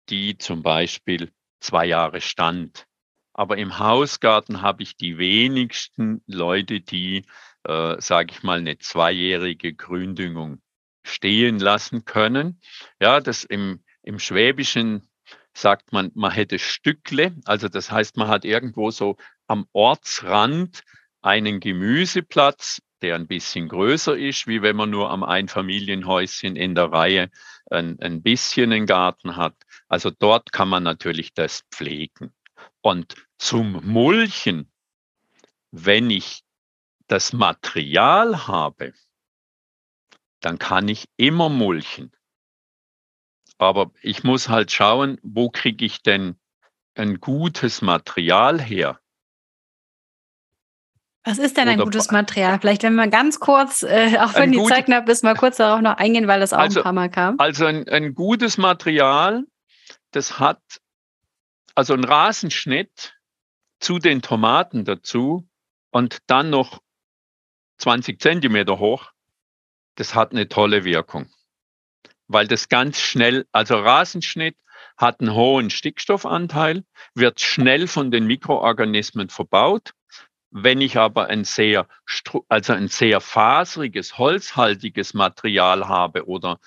die zum Beispiel zwei Jahre stand. Aber im Hausgarten habe ich die wenigsten Leute, die äh, sage ich mal, eine zweijährige Gründüngung stehen lassen können. Ja, das im, im Schwäbischen sagt man, man hätte Stückle, also das heißt, man hat irgendwo so am Ortsrand einen Gemüseplatz, der ein bisschen größer ist, wie wenn man nur am Einfamilienhäuschen in der Reihe ein, ein bisschen einen Garten hat. Also dort kann man natürlich das pflegen. Und zum Mulchen, wenn ich das Material habe, dann kann ich immer mulchen. Aber ich muss halt schauen, wo kriege ich denn ein gutes Material her? Was ist denn ein Oder gutes Material? Vielleicht, wenn wir ganz kurz, äh, auch wenn die Zeit knapp ist, mal kurz darauf noch eingehen, weil das auch also, ein paar Mal kam. Also ein, ein gutes Material, das hat also ein Rasenschnitt zu den Tomaten dazu und dann noch 20 Zentimeter hoch, das hat eine tolle Wirkung. Weil das ganz schnell, also Rasenschnitt hat einen hohen Stickstoffanteil, wird schnell von den Mikroorganismen verbaut. Wenn ich aber ein sehr, also ein sehr faseriges, holzhaltiges Material habe oder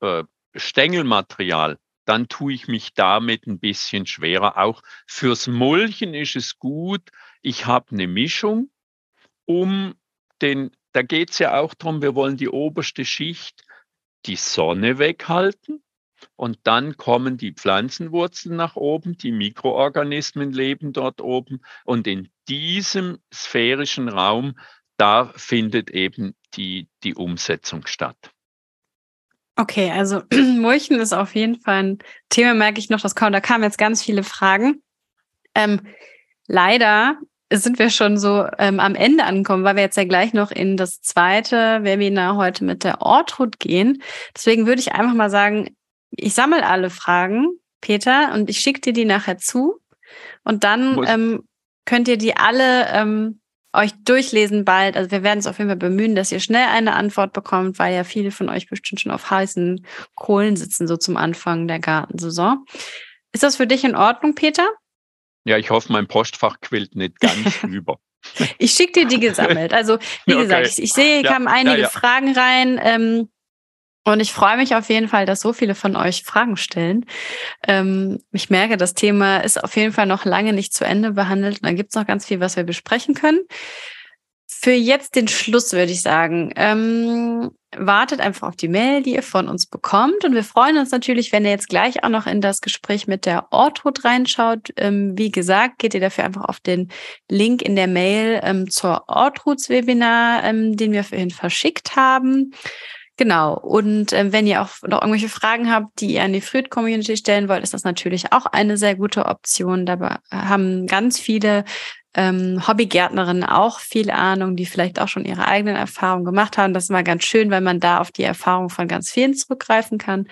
äh, Stängelmaterial, dann tue ich mich damit ein bisschen schwerer. Auch fürs Mulchen ist es gut. Ich habe eine Mischung, um den, da geht es ja auch darum, wir wollen die oberste Schicht, die Sonne weghalten. Und dann kommen die Pflanzenwurzeln nach oben, die Mikroorganismen leben dort oben. Und in diesem sphärischen Raum, da findet eben die, die Umsetzung statt. Okay, also Mulchen ist auf jeden Fall ein Thema, merke ich noch, das kam, da kamen jetzt ganz viele Fragen. Ähm, leider sind wir schon so ähm, am Ende angekommen, weil wir jetzt ja gleich noch in das zweite Webinar heute mit der Ortrud gehen. Deswegen würde ich einfach mal sagen, ich sammle alle Fragen, Peter, und ich schicke dir die nachher zu. Und dann ähm, könnt ihr die alle ähm, euch durchlesen bald. Also wir werden es auf jeden Fall bemühen, dass ihr schnell eine Antwort bekommt, weil ja viele von euch bestimmt schon auf heißen Kohlen sitzen, so zum Anfang der Gartensaison. Ist das für dich in Ordnung, Peter? Ja, ich hoffe, mein Postfach quillt nicht ganz über. Ich schicke dir die gesammelt. Also, wie okay. gesagt, ich, ich, sehe, hier ja, kamen einige ja, ja. Fragen rein. Ähm, und ich freue mich auf jeden Fall, dass so viele von euch Fragen stellen. Ähm, ich merke, das Thema ist auf jeden Fall noch lange nicht zu Ende behandelt. Und da gibt es noch ganz viel, was wir besprechen können. Für jetzt den Schluss würde ich sagen, ähm, wartet einfach auf die Mail, die ihr von uns bekommt. Und wir freuen uns natürlich, wenn ihr jetzt gleich auch noch in das Gespräch mit der Ortrud reinschaut. Ähm, wie gesagt, geht ihr dafür einfach auf den Link in der Mail ähm, zur Ortruds Webinar, ähm, den wir vorhin verschickt haben. Genau. Und äh, wenn ihr auch noch irgendwelche Fragen habt, die ihr an die Fruit Community stellen wollt, ist das natürlich auch eine sehr gute Option. Dabei haben ganz viele ähm, Hobbygärtnerinnen auch viel Ahnung, die vielleicht auch schon ihre eigenen Erfahrungen gemacht haben. Das ist mal ganz schön, weil man da auf die Erfahrung von ganz vielen zurückgreifen kann.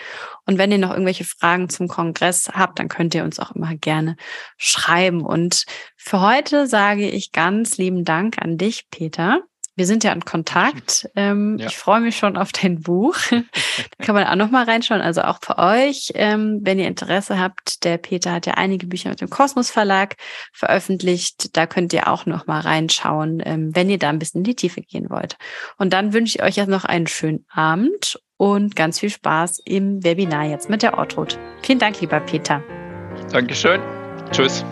Und wenn ihr noch irgendwelche Fragen zum Kongress habt, dann könnt ihr uns auch immer gerne schreiben. Und für heute sage ich ganz lieben Dank an dich, Peter. Wir sind ja in Kontakt. Ähm, ja. Ich freue mich schon auf dein Buch. da kann man auch noch mal reinschauen. Also auch für euch, ähm, wenn ihr Interesse habt. Der Peter hat ja einige Bücher mit dem Kosmos Verlag veröffentlicht. Da könnt ihr auch noch mal reinschauen, ähm, wenn ihr da ein bisschen in die Tiefe gehen wollt. Und dann wünsche ich euch jetzt noch einen schönen Abend und ganz viel Spaß im Webinar jetzt mit der Ortrud. Vielen Dank, lieber Peter. Dankeschön. Tschüss.